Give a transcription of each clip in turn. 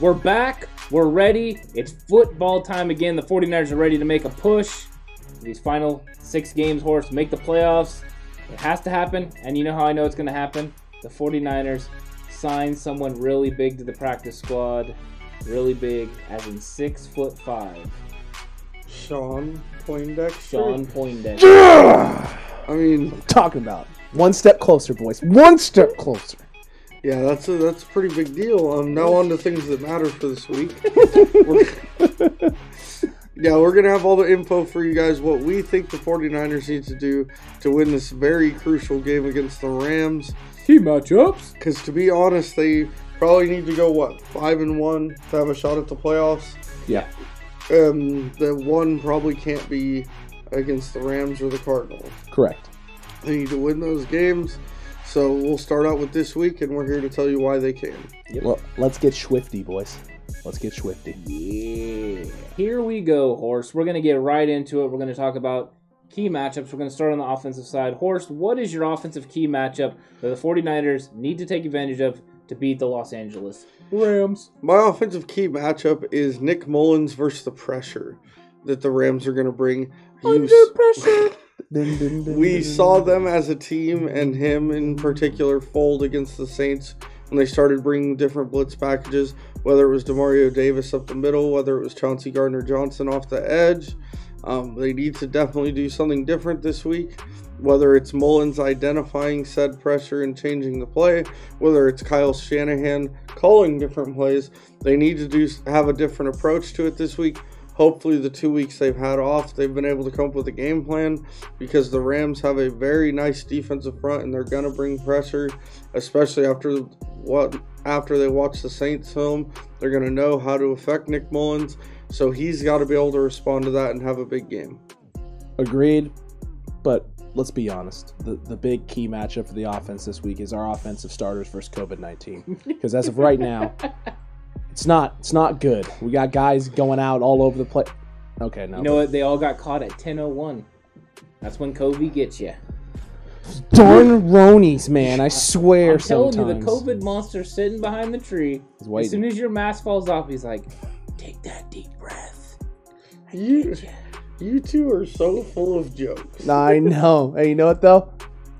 We're back. We're ready. It's football time again. The 49ers are ready to make a push. These final six games, horse, make the playoffs. It has to happen. And you know how I know it's going to happen? The 49ers sign someone really big to the practice squad. Really big, as in six foot five. Sean Poindexter. Sean Poindexter. I mean, talking about. One step closer, boys. One step closer. Yeah, that's a that's a pretty big deal. Um, now on to things that matter for this week. We're- yeah, we're gonna have all the info for you guys. What we think the 49ers need to do to win this very crucial game against the Rams. Key matchups. Because to be honest, they probably need to go what five and one to have a shot at the playoffs. Yeah. Um, the one probably can't be against the Rams or the Cardinals. Correct. They need to win those games. So we'll start out with this week, and we're here to tell you why they can. Well, let's get swifty, boys. Let's get swifty. Yeah. Here we go, Horse. We're going to get right into it. We're going to talk about key matchups. We're going to start on the offensive side. Horse, what is your offensive key matchup that the 49ers need to take advantage of to beat the Los Angeles Rams? My offensive key matchup is Nick Mullens versus the pressure that the Rams are going to bring. You pressure. Dun, dun, dun, we saw them as a team and him in particular fold against the Saints when they started bringing different blitz packages, whether it was Demario Davis up the middle, whether it was Chauncey Gardner Johnson off the edge. Um, they need to definitely do something different this week, whether it's Mullens identifying said pressure and changing the play, whether it's Kyle Shanahan calling different plays. They need to do have a different approach to it this week. Hopefully, the two weeks they've had off, they've been able to come up with a game plan because the Rams have a very nice defensive front and they're gonna bring pressure, especially after what after they watch the Saints film. They're gonna know how to affect Nick Mullens, so he's got to be able to respond to that and have a big game. Agreed. But let's be honest. The the big key matchup for the offense this week is our offensive starters versus COVID nineteen. Because as of right now, it's not it's not good. We got guys going out all over the place. Okay, no. You know what? They all got caught at 10:01. That's when Kobe gets you. Darn Ronies, man! I swear. I'm telling sometimes. you, the COVID monster sitting behind the tree. As soon as your mask falls off, he's like, "Take that deep breath." I You- You two are so full of jokes. I know. Hey, you know what though?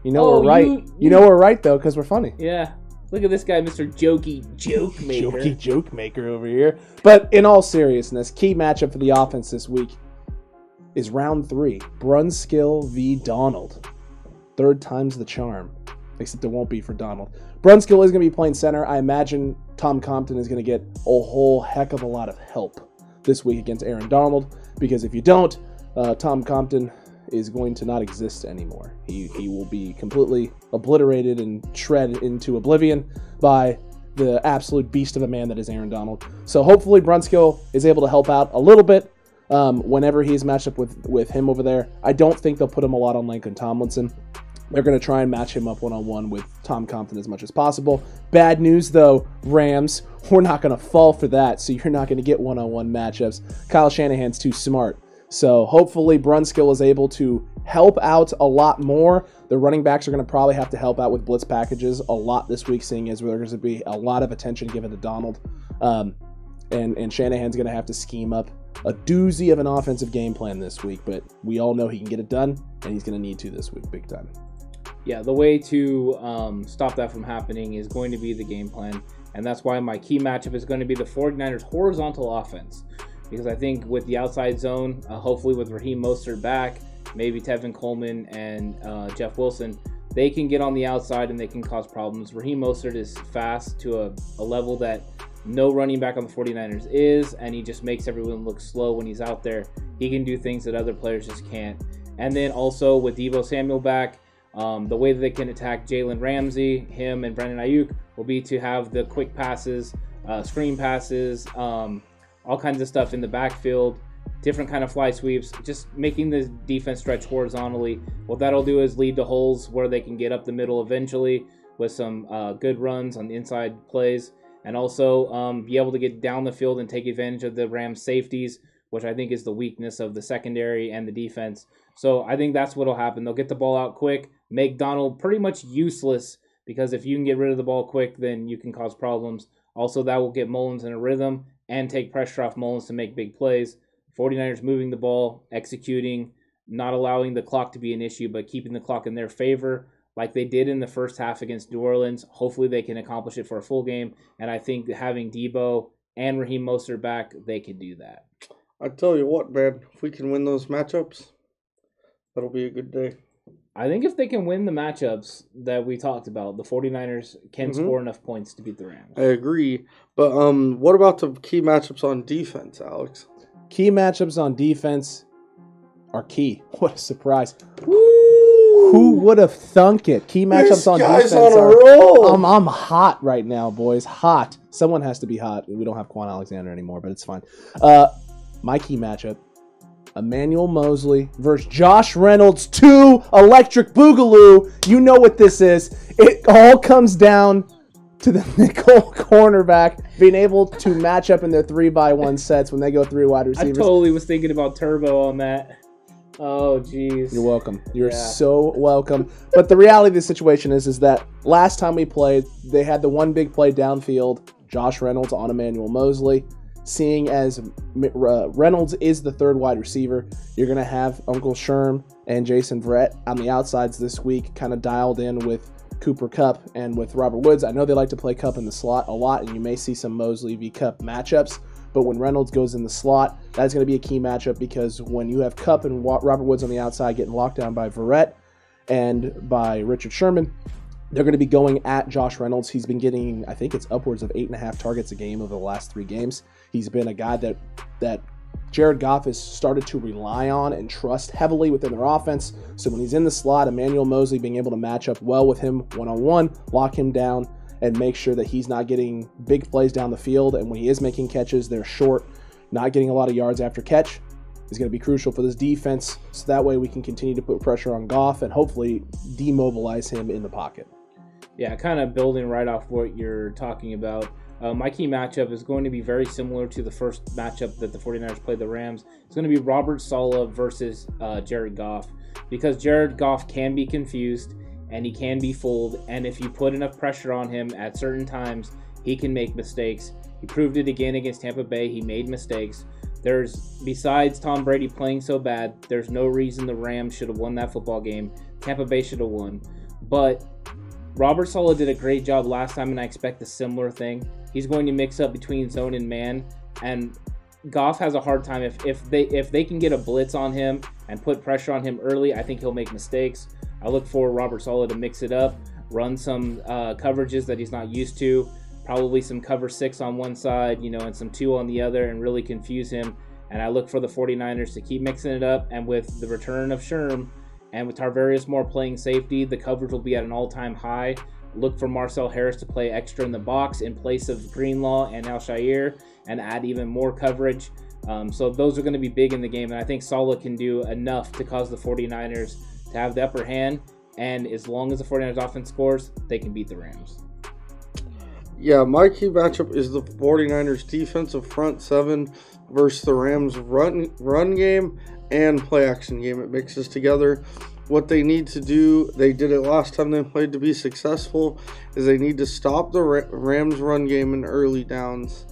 You know Oh, we're right. you- You, you- know we're right though, because we're funny. Yeah. Look at this guy, Mr. Jokey Joke Maker. Jokey joke maker over here. But in all seriousness, key matchup for the offense this week is round three. Brunskill v. Donald. Third time's the charm. Except it won't be for Donald. Brunskill is going to be playing center. I imagine Tom Compton is going to get a whole heck of a lot of help this week against Aaron Donald. Because if you don't, uh, Tom Compton is going to not exist anymore. He, he will be completely obliterated and shred into oblivion by the absolute beast of a man that is Aaron Donald. So hopefully Brunskill is able to help out a little bit um, whenever he's matched up with, with him over there. I don't think they'll put him a lot on Laken Tomlinson. They're going to try and match him up one on one with Tom Compton as much as possible. Bad news though, Rams, we're not going to fall for that. So you're not going to get one on one matchups. Kyle Shanahan's too smart. So hopefully Brunskill is able to help out a lot more. The running backs are going to probably have to help out with blitz packages a lot this week, seeing as there's going to be a lot of attention given to Donald. Um, and, and Shanahan's going to have to scheme up a doozy of an offensive game plan this week, but we all know he can get it done, and he's going to need to this week, big time. Yeah, the way to um, stop that from happening is going to be the game plan. And that's why my key matchup is going to be the 49ers horizontal offense. Because I think with the outside zone, uh, hopefully with Raheem Mostert back, maybe Tevin Coleman and uh, Jeff Wilson, they can get on the outside and they can cause problems. Raheem Mostert is fast to a, a level that no running back on the 49ers is, and he just makes everyone look slow when he's out there. He can do things that other players just can't. And then also with Deebo Samuel back, um, the way that they can attack Jalen Ramsey, him, and Brandon Aiyuk will be to have the quick passes uh, screen passes, um, all kinds of stuff in the backfield, different kind of fly sweeps, just making the defense stretch horizontally. What that'll do is lead to holes where they can get up the middle eventually with some uh, good runs on the inside plays, and also um, be able to get down the field and take advantage of the Rams' safeties, which I think is the weakness of the secondary and the defense. So I think that's what'll happen. They'll get the ball out quick, make Donald pretty much useless because if you can get rid of the ball quick, then you can cause problems. Also, that will get Mullens in a rhythm and take pressure off Mullens to make big plays. 49ers moving the ball, executing, not allowing the clock to be an issue, but keeping the clock in their favor like they did in the first half against New Orleans. Hopefully, they can accomplish it for a full game. And I think having Deebo and Raheem Mostert back, they can do that. I tell you what, man, if we can win those matchups, that'll be a good day. I think if they can win the matchups that we talked about, the 49ers can Mhm. score enough points to beat the Rams. I agree. But um, what about the key matchups on defense, Alex? Key matchups on defense are key. What a surprise. Woo! Who would have thunk it? Key matchups This on guy's defense on a are. roll. I'm, I'm hot right now, boys. Hot. Someone has to be hot. We don't have Kwon Alexander anymore, but it's fine. Uh, my key matchup Emmanuel Moseley versus Josh Reynolds, two electric boogaloo. You know what this is. It all comes down to the nickel cornerback being able to match up in their three by one sets when they go three wide receivers. I totally was thinking about Turbo on that. Oh, jeez. You're welcome. You're Yeah. so welcome. But the reality of the situation is, is that last time we played, they had the one big play downfield, Josh Reynolds on Emmanuel Moseley. Seeing as uh, Reynolds is the third wide receiver, you're going to have Uncle Sherm and Jason Verrett on the outsides this week, kind of dialed in with Cooper Kupp and with Robert Woods. I know they like to play Kupp in the slot a lot, and you may see some Moseley v. Kupp matchups. But when Reynolds goes in the slot, that's going to be a key matchup because when you have Kupp and Robert Woods on the outside getting locked down by Verrett and by Richard Sherman, they're going to be going at Josh Reynolds. He's been getting, I think it's upwards of eight and a half targets a game over the last three games. He's been a guy that that Jared Goff has started to rely on and trust heavily within their offense. So when he's in the slot, Emmanuel Moseley being able to match up well with him one on one, lock him down, and make sure that he's not getting big plays down the field. And when he is making catches, they're short, not getting a lot of yards after catch. Is going to be crucial for this defense. So that way we can continue to put pressure on Goff and hopefully demobilize him in the pocket. Yeah, kind of building right off what you're talking about. Uh, my key matchup is going to be very similar to the first matchup that the 49ers played the Rams. It's going to be Robert Saleh versus uh, Jared Goff because Jared Goff can be confused and he can be fooled. And if you put enough pressure on him at certain times, he can make mistakes. He proved it again against Tampa Bay. He made mistakes. There's, besides Tom Brady playing so bad, there's no reason the Rams should have won that football game. Tampa Bay should have won. But Robert Saleh did a great job last time, and I expect a similar thing. He's going to mix up between zone and man, and Goff has a hard time if, if they if they can get a blitz on him and put pressure on him early. I think he'll make mistakes. I look for Robert Saleh to mix it up, run some uh, coverages that he's not used to, probably some cover six on one side, you know, and some two on the other, and really confuse him. And I look for the 49ers to keep mixing it up, and with the return of Sherm and with Tarvarius Moore playing safety, the coverage will be at an all-time high. Look for Marcel Harris to play extra in the box in place of Greenlaw and Al-Shaair and add even more coverage. Um, so those are going to be big in the game, and I think Saleh can do enough to cause the 49ers to have the upper hand. And as long as the 49ers offense scores, they can beat the Rams. Yeah, my key matchup is the 49ers defensive front seven versus the Rams run run game and play action game. It mixes together. What they need to do, they did it last time they played to be successful, is they need to stop the Rams run game in early downs.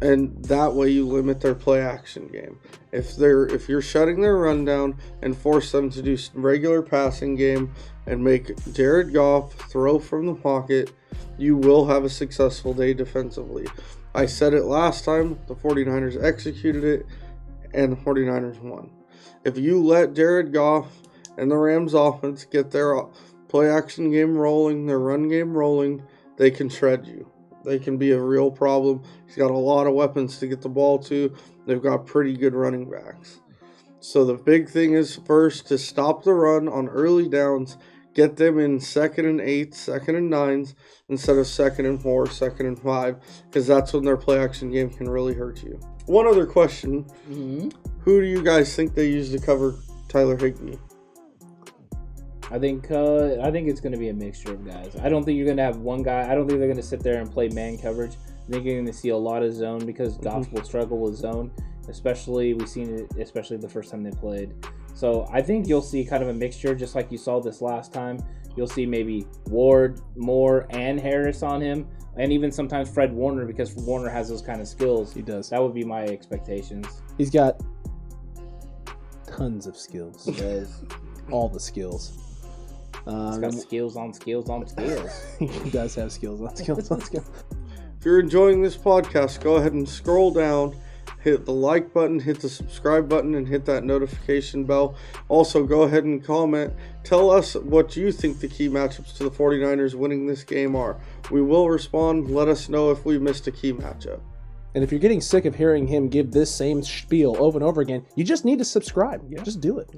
And that way you limit their play action game. If they're if you're shutting their run down and force them to do regular passing game and make Jared Goff throw from the pocket, you will have a successful day defensively. I said it last time, the 49ers executed it, and the 49ers won. If you let Jared Goff and the Rams offense get their play action game rolling, their run game rolling, they can shred you. They can be a real problem. He's got a lot of weapons to get the ball to. They've got pretty good running backs. So the big thing is first to stop the run on early downs, Get them in second and eight, second and nines, instead of second and four, second and five, because that's when their play action game can really hurt you. One other question Mm-hmm. Who do you guys think they use to cover Tyler Higbee? I think uh, I think it's going to be a mixture of guys. I don't think you're going to have one guy. I don't think they're going to sit there and play man coverage. I think you're going to see a lot of zone because Goff will struggle with zone, especially we've seen it, especially the first time they played. So I think you'll see kind of a mixture, just like you saw this last time. You'll see maybe Ward, Moore, and Harris on him, and even sometimes Fred Warner because Warner has those kind of skills. He does. That would be my expectations. He's got tons of skills. All the skills. He's Um, got skills on skills on skills. he does have skills on skills on skills. If you're enjoying this podcast, go ahead and scroll down, hit the like button, hit the subscribe button, and hit that notification bell. Also, go ahead and comment. Tell us what you think the key matchups to the 49ers winning this game are. We will respond. Let us know if we missed a key matchup. And if you're getting sick of hearing him give this same spiel over and over again, you just need to subscribe. Yeah. Just do it.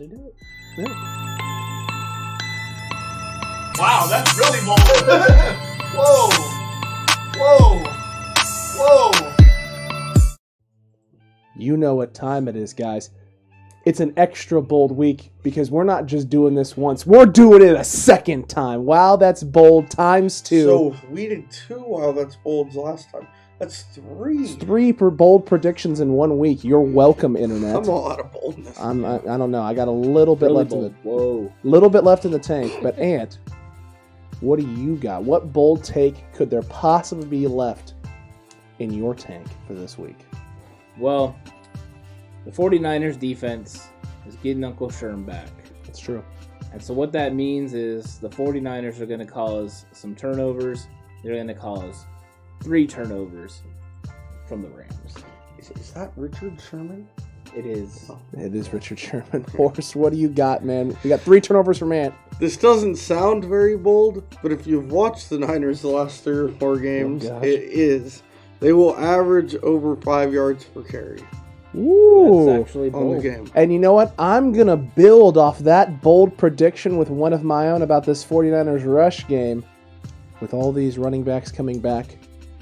Yeah. Wow, that's really bold. Whoa. Whoa. Whoa. You know what time it is, guys. It's an extra bold week because we're not just doing this once, we're doing it a second time. Wow, that's bold times two. So we did two wow that's bolds last time. That's three. Three per bold predictions in one week. You're welcome, internet. I'm all out of boldness. I'm, I, I don't know. I got a little bit Really left in the. Whoa. little bit left in the tank. But Ant, what do you got? What bold take could there possibly be left in your tank for this week? Well, the 49ers defense is getting Uncle Sherm back. It's true. And so what that means is the 49ers are going to cause some turnovers. They're going to cause three turnovers from the Rams. Is, is that Richard Sherman? It is. It is Richard Sherman. Horse, what do you got, man? We got three turnovers from Ant. This doesn't sound very bold, but if you've watched the Niners the last three or four games, oh, gosh. it is. They will average over five yards per carry Ooh. That's actually on the bold. game. And you know what? I'm going to build off that bold prediction with one of my own about this 49ers rush game. With all these running backs coming back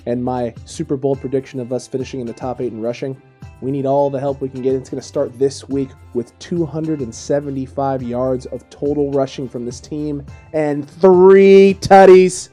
and my super bold prediction of us finishing in the top eight in rushing, we need all the help we can get. It's going to start this week with 275 yards of total rushing from this team and three tutties,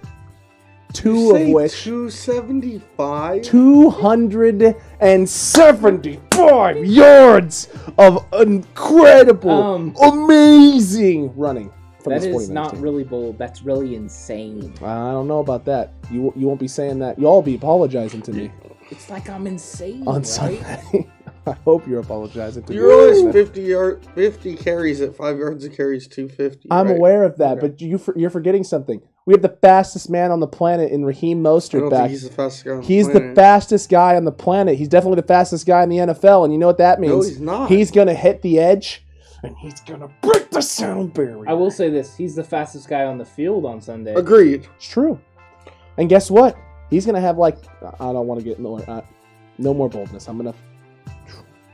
two of which. 275? 275 yards of incredible, Um, amazing running from That this is 49ers not team. really bold. That's really insane. I don't know about that. You you won't be saying that. You'll all be apologizing to me It's like I'm insane, on right? Sunday. I hope you're apologizing to You me. realize 50 yard, 50 carries at five yards of carries 250. I'm right? aware of that, Okay. but you for, you're forgetting something. We have the fastest man on the planet in Raheem I Mostert don't back. think he's the fastest guy on He's the the planet. fastest guy on the planet. He's definitely the fastest guy in the NFL, and you know what that means? No, he's not. He's gonna hit the edge, and he's gonna break the sound barrier. I will say this: he's the fastest guy on the field on Sunday. Agreed. It's true. And guess what? He's gonna have like I don't want to get more. Uh, no more boldness. I'm gonna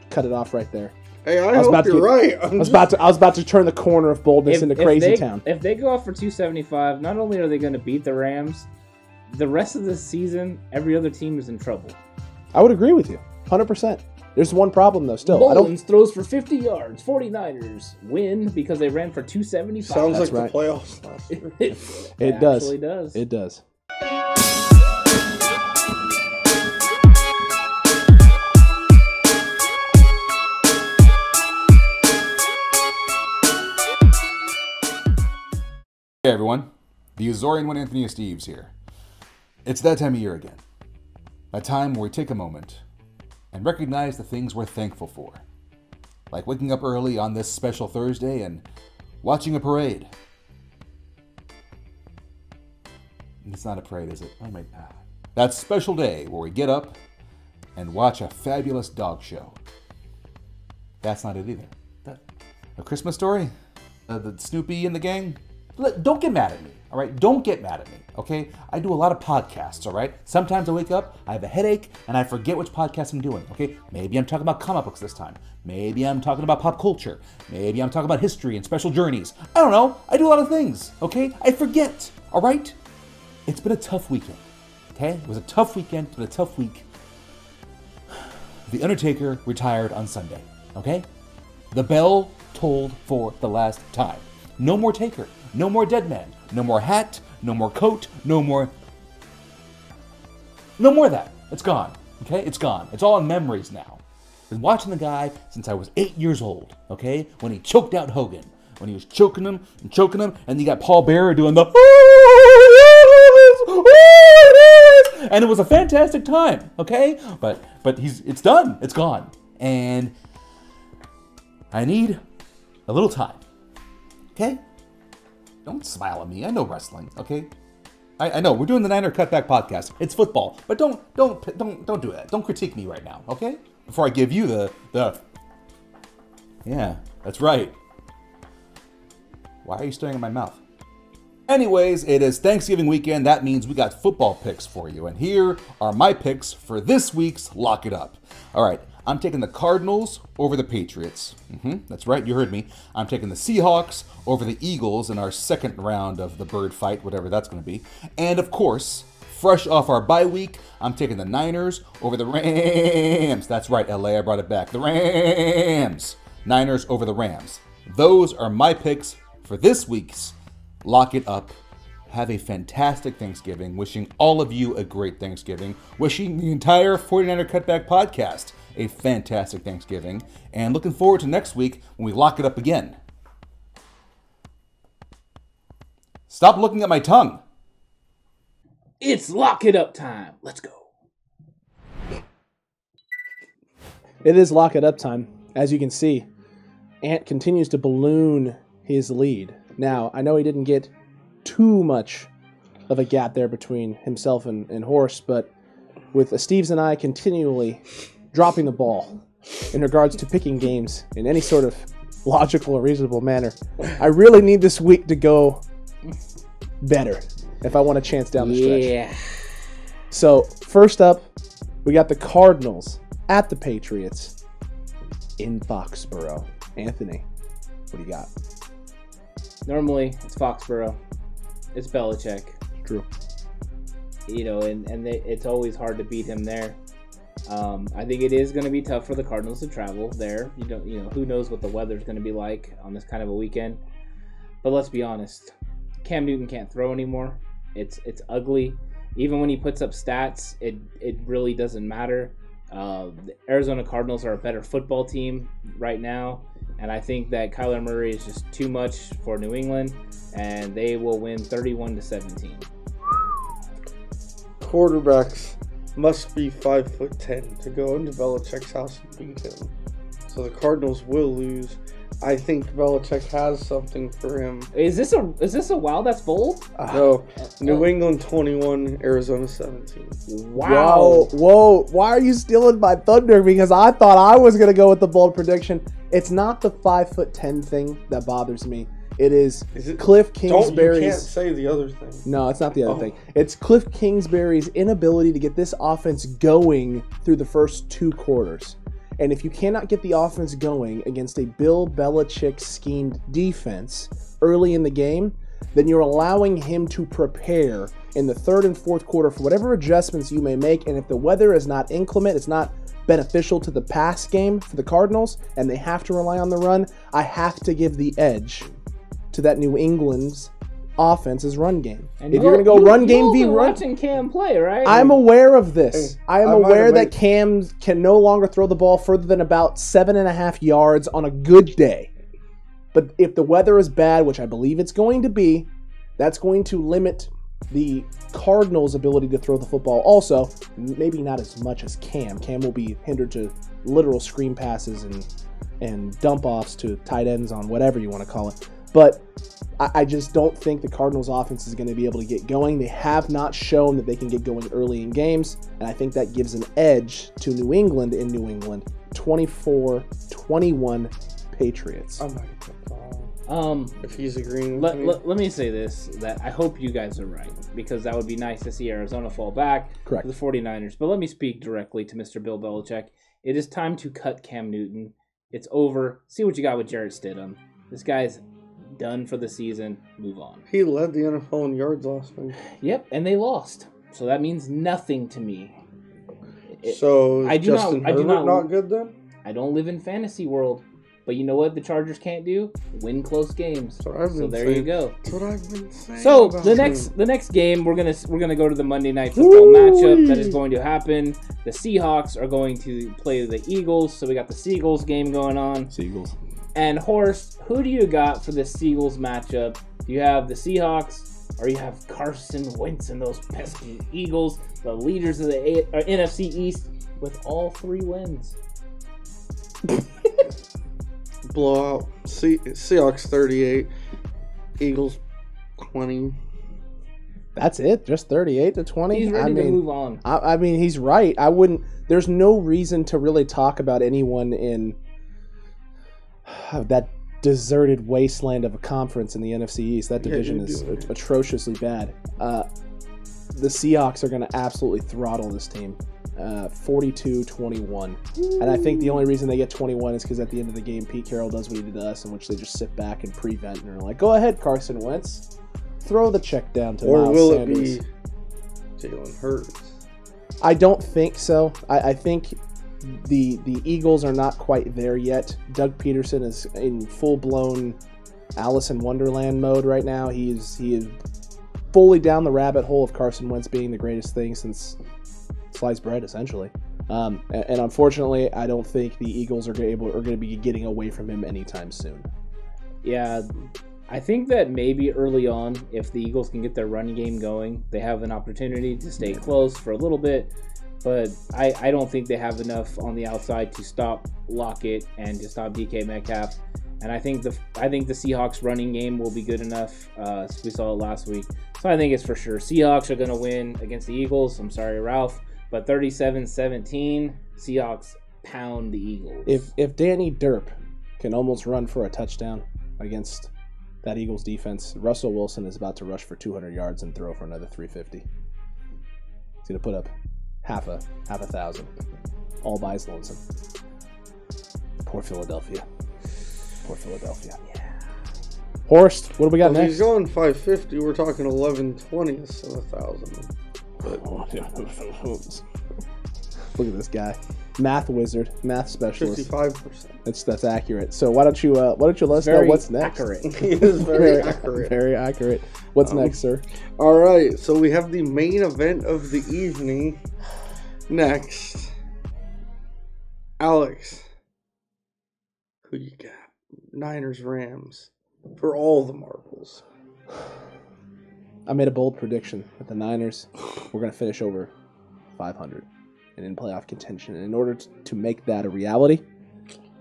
cut it off right there. Hey, I, was hope about to you're get- right. I was about to. I was about to turn the corner of boldness into crazy they, town. If they go off for 275, not only are they going to beat the Rams, the rest of the season, every other team is in trouble. I would agree with you, hundred percent. There's one problem though. Still, I don't. Throws for 50 yards. 49ers win because they ran for 275. Sounds That's like right. the playoffs last year. it, It does. actually does. It does. Hey everyone, the Azorian one Anthony Steves here. It's that time of year again. A time where we take a moment and recognize the things we're thankful for. Like waking up early on this special Thursday and watching a parade. It's not a parade, is it? Oh my god. That special day where we get up and watch a fabulous dog show. That's not it either. A Christmas story? Uh, the Snoopy and the gang? Don't get mad at me, all right? Don't get mad at me, okay? I do a lot of podcasts, all right? Sometimes I wake up, I have a headache, and I forget which podcast I'm doing, okay? Maybe I'm talking about comic books this time. Maybe I'm talking about pop culture. Maybe I'm talking about history and special journeys. I don't know. I do a lot of things, okay? I forget, all right? It's been a tough weekend, okay? It was a tough weekend, it's a tough week. The Undertaker retired on Sunday, okay? The bell tolled for the last time. No more Taker, no more Dead Man, no more hat, no more coat, no more. No more of that. It's gone, okay? It's gone. It's all in memories now. I've been watching the guy since I was eight years old, okay? When he choked out Hogan. When he was choking him and choking him, and you got Paul Bearer doing the. And it was a fantastic time, okay? But but he's it's done. It's gone. And I need a little time. Okay? Don't smile at me. I know wrestling, okay? I, I know we're doing the Niner Cutback podcast. It's football, but don't don't don't don't do that. Don't critique me right now, okay? Before I give you the the. Yeah, that's right. Why are you staring at my mouth? Anyways, it is Thanksgiving weekend. That means we got football picks for you. And here are my picks for this week's Lock It Up. All right, I'm taking the Cardinals over the Patriots. hmm that's right, you heard me. I'm taking the Seahawks over the Eagles in our second round of the bird fight, whatever that's going to be. And of course, fresh off our bye week, I'm taking the Niners over the Rams. That's right, LA, I brought it back. The Rams. Niners over the Rams. Those are my picks for this week's Lock It Up. Have a fantastic Thanksgiving. Wishing all of you a great Thanksgiving. Wishing the entire 49er Cutback podcast a fantastic Thanksgiving. And looking forward to next week when we lock it up again. Stop looking at my tongue. It's lock it up time. Let's go. It is lock it up time. As you can see, Ant continues to balloon his lead. Now, I know he didn't get too much of a gap there between himself and, and Horse, but with Steves and I continually dropping the ball in regards to picking games in any sort of logical or reasonable manner, I really need this week to go better if I want a chance down the stretch. Yeah. So, first up, we got the Cardinals at the Patriots in Foxborough. Anthony, what do you got? Normally it's Foxborough. It's Belichick. Drew. You know, and and they, it's always hard to beat him there. Um, I think it is going to be tough for the Cardinals to travel there. You don't, you know, who knows what the weather's going to be like on this kind of a weekend. But let's be honest, Cam Newton can't throw anymore. It's it's ugly. Even when he puts up stats, it it really doesn't matter. Uh, the Arizona Cardinals are a better football team right now, and I think that Kyler Murray is just too much for New England, and they will win 31 to 17. Quarterbacks must be five foot ten to go into Belichick's house and beat him. So the Cardinals will lose. I think Belichick has something for him. Is this a is this a wow? That's bold. Ah, no, New England 21, Arizona 17. Whoa, whoa! Why are you stealing my thunder? Because I thought I was gonna go with the bold prediction. It's not the five foot ten thing that bothers me. It is, Is it- Cliff Don't you can't say the other thing. No, it's not the other Oh. thing. It's Cliff Kingsbury's inability to get this offense going through the first two quarters. And if you cannot get the offense going against a Bill Belichick schemed defense early in the game, then you're allowing him to prepare in the third and fourth quarter for whatever adjustments you may make. And if the weather is not inclement, it's not beneficial to the pass game for the Cardinals, and they have to rely on the run, I have to give the edge to that New England's offense's run game. if you're going to go you- run game all v run, watching Cam play, right? I'm aware of this. Hey, I am I aware that Cam can no longer throw the ball further than about seven and a half yards on a good day. But if the weather is bad, which I believe it's going to be, that's going to limit the Cardinals' ability to throw the football. Also, maybe not as much as Cam. Cam will be hindered to literal screen passes and and dump offs to tight ends on whatever you want to call it. But I, I just don't think the Cardinals' offense is going to be able to get going. They have not shown that they can get going early in games, and I think that gives an edge to New England in New England. 24 21 Patriots. I might get that wrong. Um, If he's agreeing with let, me. let, let me say this that I hope you guys are right because that would be nice to see Arizona fall back Correct. to the 49ers. But let me speak directly to Mr. Bill Belichick. It is time to cut Cam Newton. It's over. See what you got with Jarrett Stidham. This guy's done for the season. Move on. he led the NFL in yards last week. Yep, and they lost. So that means nothing to me. It- So I do not- Justin I do not- not good then? I don't live in fantasy world, but you know what the Chargers can't do? Win close games. That's what I've So been there you go. That's what I've been saying. So about the him. next the next game we're gonna we're gonna go to the Monday night football matchup that is going to happen. The Seahawks are going to play the Eagles, so we got the Seagulls game going on. Seagulls. And Horse, who do you got for the Seagulls matchup? Do you have the Seahawks or you have Carson Wentz and those pesky Eagles, the leaders of the A- uh, NFC East, with all three wins? blowout. Se- Seahawks 38, Eagles 20. That's it. Just thirty-eight to twenty. He's ready I to move on. I, I mean, he's right. I wouldn't. There's no reason to really talk about anyone in that deserted wasteland of a conference in the NFC East. That division you is do. atrociously bad. Uh, the Seahawks are going to absolutely throttle this team. Uh, 42-21. And I think the only reason they get 21 is because at the end of the game, Pete Carroll does what he did to us, in which they just sit back and prevent and are like, "Go ahead, Carson Wentz, throw the check down to Or Miles will Sanders." it be Jalen Hurts? I don't think so. I, I think the the Eagles are not quite there yet. Doug Pederson is in full blown Alice in Wonderland mode right now. He is he is fully down the rabbit hole of Carson Wentz being the greatest thing since sliced bread, essentially. Um, and, and unfortunately, I don't think the Eagles are able are going to be getting away from him anytime soon. Yeah, I think that maybe early on, if the Eagles can get their running game going, they have an opportunity to stay close for a little bit. But I, I don't think they have enough on the outside to stop Lockett and to stop DK Metcalf. And I think the I think the Seahawks running game will be good enough. Uh, we saw it last week, so I think it's for sure. Seahawks are going to win against the Eagles. I'm sorry, Ralph, but 37-17, Seahawks pound the Eagles. If if Danny Derp can almost run for a touchdown against that Eagles defense, Russell Wilson is about to rush for 200 yards and throw for another 350. He's gonna put up half a half a thousand, all by his lonesome. Poor Philadelphia. Poor Philadelphia. Yeah. Horse, what do we got Well, next? he's going 550. We're talking 11 20ths of a thousand. Oh, Look at this guy, math wizard, math specialist. 55%. That's that's accurate. So why don't you uh, why don't you let us know what's next? accurate. he is very accurate. Very accurate. What's Um, next, sir? All right, so we have the main event of the evening next. Alex, who you got? Niners, Rams for all the marbles. I made a bold prediction that the Niners were going to finish over 500 and in playoff contention. And in order to make that a reality,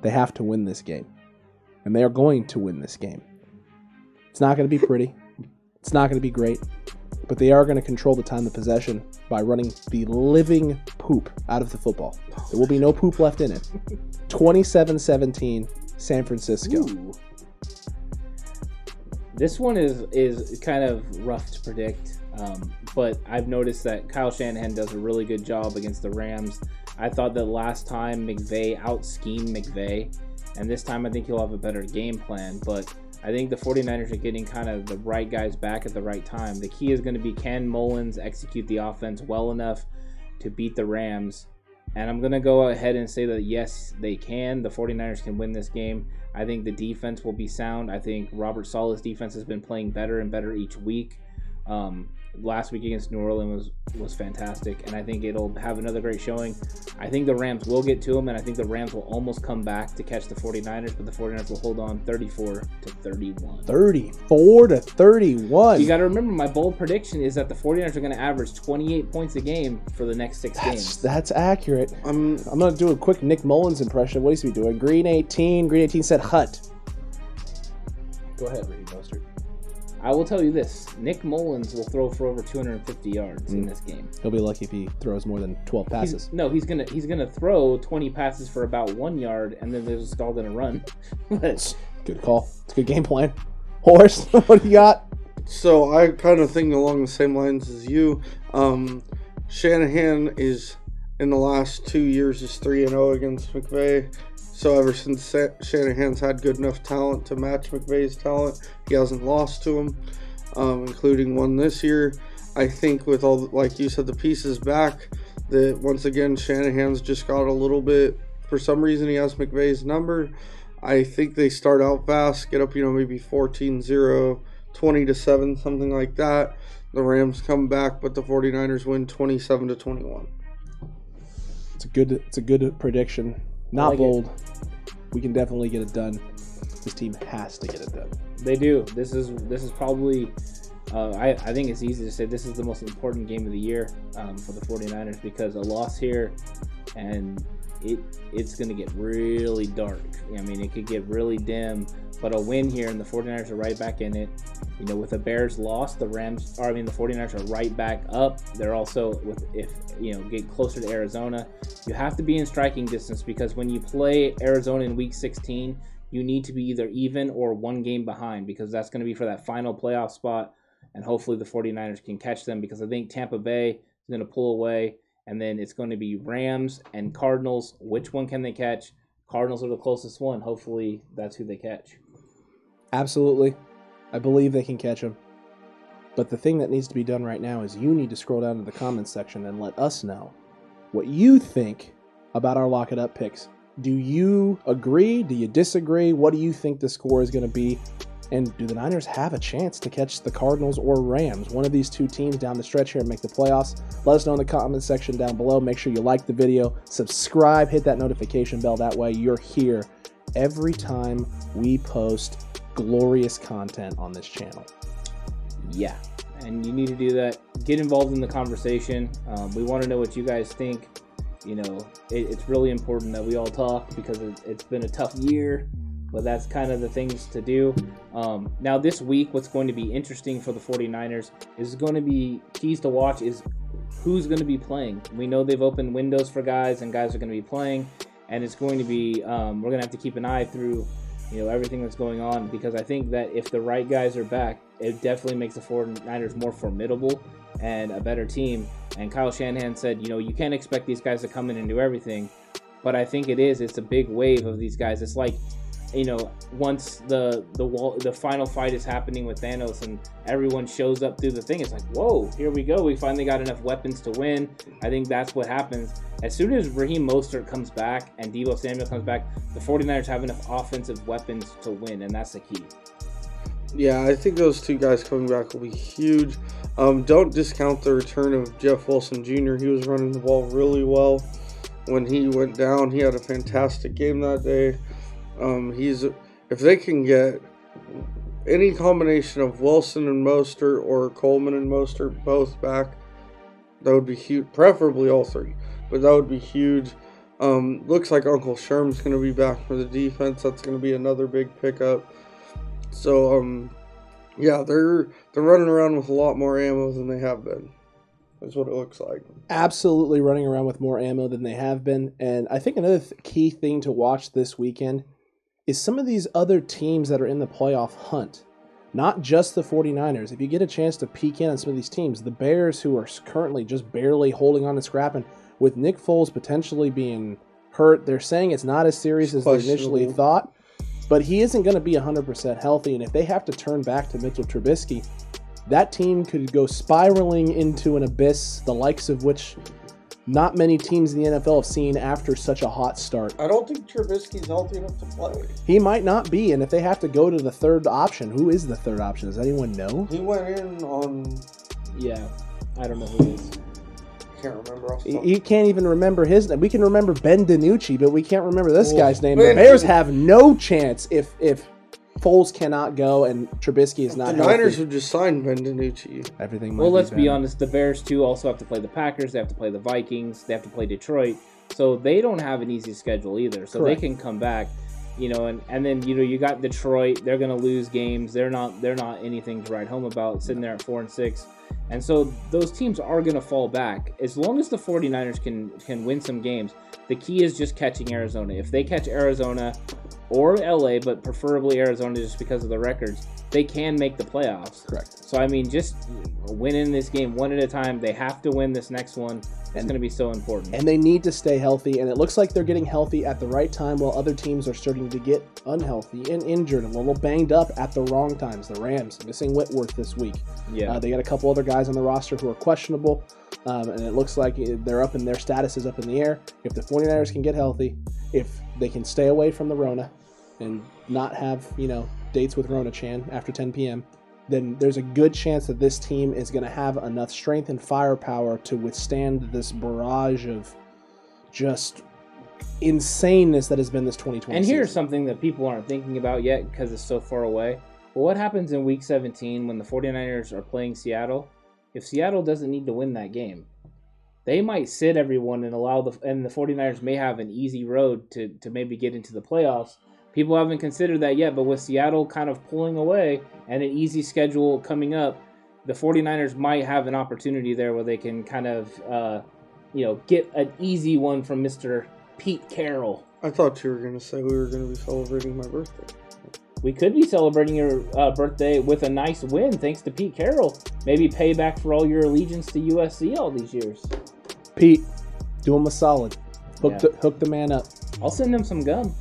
they have to win this game. And they are going to win this game. It's not going to be pretty. It's not going to be great. But they are going to control the time of possession by running the living poop out of the football. There will be no poop left in it. 27 17, San Francisco. Ooh. This one is is kind of rough to predict, um, but I've noticed that Kyle Shanahan does a really good job against the Rams. I thought that last time McVay out schemed McVay, and this time I think he'll have a better game plan. But I think the 49ers are getting kind of the right guys back at the right time. The key is going to be can Mullens execute the offense well enough to beat the Rams. And I'm going to go ahead and say that yes, they can. The 49ers can win this game. I think the defense will be sound. I think Robert Saleh's defense has been playing better and better each week. Um, last week against New Orleans was was fantastic, and I think it'll have another great showing. I think the Rams will get to them, and I think the Rams will almost come back to catch the 49ers, but the 49ers will hold on 34 to 31. 34 to 31. You got to remember, my bold prediction is that the 49ers are going to average 28 points a game for the next six That's games. that's accurate. I'm I'm gonna do a quick Nick Mullens impression. What is he doing? Green 18. Green 18 said hut. Go ahead, Reed Mostert. I will tell you this: Nick Mullens will throw for over 250 yards in Mm. this game. He'll be lucky if he throws more than 12 He's- passes. no, he's gonna he's gonna throw 20 passes for about one yard, and then there's all gonna run. but Good call. It's a good game plan. Horse, what do you got? So I kind of think along the same lines as you. Um, Shanahan is in the last two years is three and zero against McVay. So ever since Shanahan's had good enough talent to match McVay's talent, he hasn't lost to him, um, including one this year. I think with all, like you said, the pieces back, that once again Shanahan's just got a little bit. For some reason, he has McVay's number. I think they start out fast, get up, you know, maybe 14-0, 20 to 7, something like that. The Rams come back, but the 49ers win 27 to 21. It's a good it's a good prediction. Not like it. bold. We can definitely get it done. This team has to get it done. they do. This is this is probably. Uh, I, I think it's easy to say this is the most important game of the year um, for the 49ers because a loss here and it it's going to get really dark. I mean, it could get really dim, but a win here and the 49ers are right back in it. You know, with the Bears loss, the Rams, or I mean, the 49ers are right back up. They're also with if you know get closer to Arizona, you have to be in striking distance because when you play Arizona in Week 16, you need to be either even or one game behind because that's going to be for that final playoff spot. And hopefully the 49ers can catch them because I think Tampa Bay is going to pull away. And then it's going to be Rams and Cardinals. Which one can they catch? Cardinals are the closest one. Hopefully that's who they catch. Absolutely. I believe they can catch him. But the thing that needs to be done right now is you need to scroll down to the comments section and let us know what you think about our lock it up picks. Do you agree? Do you disagree? What do you think the score is going to be? And do the Niners have a chance to catch the Cardinals or Rams? One of these two teams down the stretch here and make the playoffs. Let us know in the comments section down below. Make sure you like the video, subscribe, hit that notification bell. That way you're here every time we post glorious content on this channel. Yeah, and you need to do that. Get involved in the conversation. Um, we want to know what you guys think. You know, it, it's really important that we all talk because it, it's been a tough year, but that's kind of the things to do. Um, now, this week, what's going to be interesting for the 49ers is going to be keys to watch is who's going to be playing. We know they've opened windows for guys, and guys are going to be playing, and it's going to be, um, we're going to have to keep an eye through you know everything that's going on because I think that if the right guys are back, it definitely makes the 49ers more formidable and a better team. And Kyle Shanahan said, you know, you can't expect these guys to come in and do everything, but I think it is. It's a big wave of these guys. It's like, you know, once the the wall, the final fight is happening with Thanos and everyone shows up through the thing, it's like, whoa, here we go. We finally got enough weapons to win. I think that's what happens. As soon as Raheem Mostert comes back and Deebo Samuel comes back, the 49ers have enough offensive weapons to win, and that's the key. Yeah, I think those two guys coming back will be huge. Um, don't discount the return of Jeff Wilson Jr. He was running the ball really well when he went down. He had a fantastic game that day. Um, he's if they can get any combination of Wilson and Mostert or Coleman and Mostert both back, that would be huge. Preferably all three, but that would be huge. Um, looks like Uncle Sherm's going to be back for the defense. That's going to be another big pickup. So um, yeah, they're they're running around with a lot more ammo than they have been. That's what it looks like. Absolutely running around with more ammo than they have been. And I think another th- key thing to watch this weekend is some of these other teams that are in the playoff hunt. Not just the 49ers. If you get a chance to peek in on some of these teams, the Bears, who are currently just barely holding on and scrapping, with Nick Foles potentially being hurt, they're saying it's not as serious as they initially thought. But he isn't going to be 100% healthy. And if they have to turn back to Mitchell Trubisky, that team could go spiraling into an abyss, the likes of which not many teams in the NFL have seen after such a hot start. I don't think Trubisky's healthy enough to play. He might not be, and if they have to go to the third option, who is the third option? Does anyone know? He went in on Yeah, I don't know who it is. I can't remember He he can't even remember his name. We can remember Ben DiNucci, but we can't remember this guy's name. The Bears have no chance if if Foles cannot go and Trubisky is not. The not Niners healthy. would just sign Ben DiNucci. Everything. Might Well, let's be better. honest. The Bears too also have to play the Packers. They have to play the Vikings. They have to play Detroit. So they don't have an easy schedule either. So Correct. they can come back. you know, and, and then you know you got Detroit. They're gonna lose games. They're not they're not anything to write home about. Sitting there at four and six, and so those teams are gonna fall back as long as the 49ers can can win some games. The key is just catching Arizona. If they catch Arizona or LA, but preferably Arizona just because of the records, they can make the playoffs. Correct. So I mean, just winning this game one at a time. They have to win this next one. It's going to be so important. And they need to stay healthy, and it looks like they're getting healthy at the right time while other teams are starting to get unhealthy and injured and a little banged up at the wrong times. The Rams missing Whitworth this week. yeah, Uh, they got a couple other guys on the roster who are questionable, um, and it looks like they're up in their status is up in the air. If the 49ers can get healthy, if they can stay away from the Rona and not have, you know, dates with Rona Chan after 10 p.m., then there's a good chance that this team is going to have enough strength and firepower to withstand this barrage of just insaneness that has been this 2020 and here's season. something that people aren't thinking about yet because it's so far away. But what happens in Week 17 when the 49ers are playing Seattle? If Seattle doesn't need to win that game, they might sit everyone and allow the and the 49ers may have an easy road to to maybe get into the playoffs. People haven't considered that yet, but with Seattle kind of pulling away and an easy schedule coming up, the 49ers might have an opportunity there where they can kind of uh, you know, get an easy one from Mr. Pete Carroll. I thought you were going to say we were going to be celebrating my birthday. We could be celebrating your uh, birthday with a nice win thanks to Pete Carroll. Maybe payback for all your allegiance to USC all these years. Pete, do him a solid. Hook, Yeah. the, hook the man up. I'll send him some gum.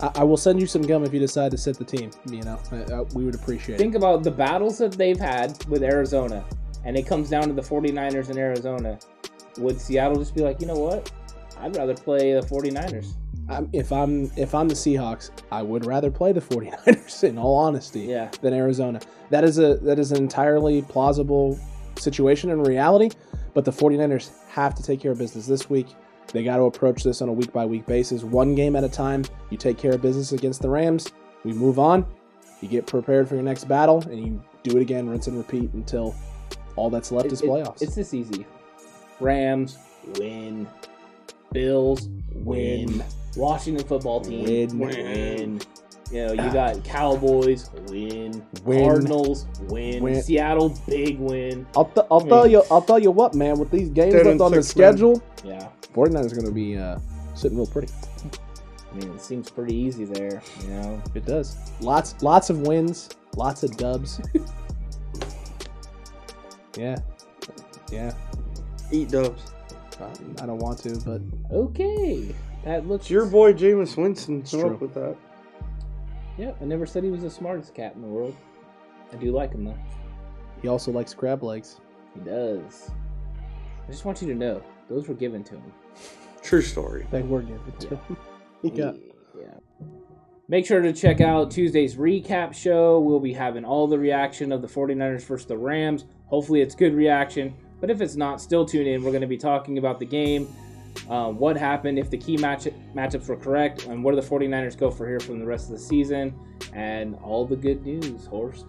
I, I will send you some gum if you decide to sit the team. You know, I, I, we would appreciate it. Think about the battles that they've had with Arizona, and it comes down to the 49ers in Arizona. Would Seattle just be like, you know what? I'd rather play the 49ers. I'm, if I'm if I'm the Seahawks, I would rather play the 49ers in all honesty Yeah. than Arizona. That is a that is an entirely plausible situation in reality, but the 49ers have to take care of business this week. They got to approach this on a week by week basis, one game at a time. You take care of business against the Rams, we move on. You get prepared for your next battle and you do it again, rinse and repeat until all that's left is It- it- playoffs. it's this easy. Rams win. Bills win. Washington football team Win. win. You know, you got Cowboys win. Win. Cardinals win. Win. Seattle big win. I'll, th- I'll tell you I'll tell you what, man, with these games left on the six, man. schedule, Yeah. 49ers are going to be uh, sitting real pretty. I mean, it seems pretty easy there. You know, It does. Lots lots of wins, lots of dubs. yeah. Yeah. Eat dubs. I don't want to, but okay, that looks. Your boy Jameis Winston came true. up with that. Yeah, I never said he was the smartest cat in the world. I do like him though. he also likes crab legs. He does. I just want you to know those were given to him. True story. They were given to him. He got Yeah. Make sure to check out Tuesday's recap show. We'll be having all the reaction of the 49ers versus the Rams. Hopefully, it's good reaction. But if it's not, still tune in. We're going to be talking about the game, uh, what happened, if the key match- matchups were correct, and where do the 49ers go for here from the rest of the season, and all the good news, Horse.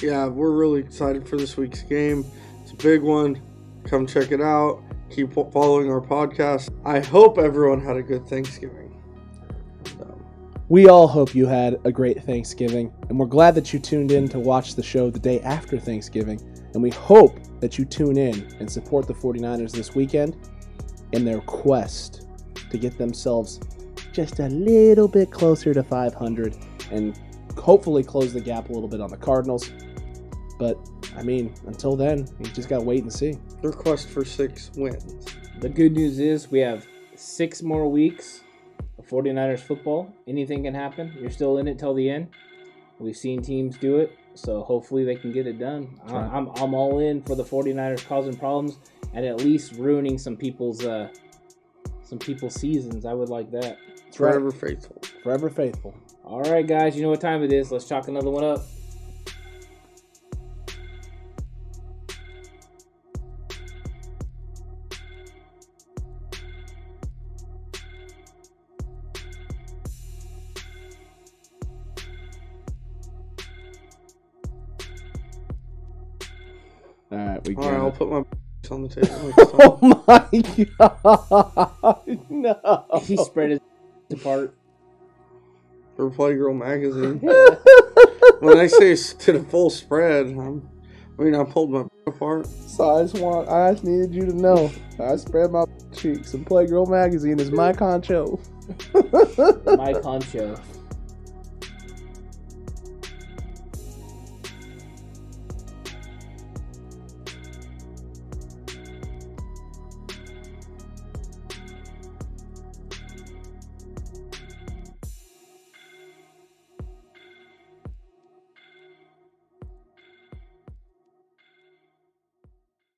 Yeah, we're really excited for this week's game. It's a big one. Come check it out. Keep following our podcast. I hope everyone had a good Thanksgiving. So, We all hope you had a great Thanksgiving, and we're glad that you tuned in to watch the show the day after Thanksgiving. And we hope that you tune in and support the 49ers this weekend in their quest to get themselves just a little bit closer to 500 and hopefully close the gap a little bit on the Cardinals. But, I mean, until then, you just got to wait and see. their quest for six wins. The good news is we have six more weeks of 49ers football. Anything can happen. You're still in it till the end. We've seen teams do it, so hopefully they can get it done. I- right. I'm, I'm all in for the 49ers causing problems and at least ruining some people's uh, some people's seasons. I would like that. That's right. Forever faithful. Forever faithful. All right, guys, you know what time it is. Let's chalk another one up. All right, we All right, I'll put my on the table next. Oh my god! No. He spread it apart. for Playgirl magazine. when I say s- to the full spread, I'm, I mean I pulled my apart. So I just want, I just needed you to know. I spread my cheeks, and Playgirl magazine is my concho. My concho.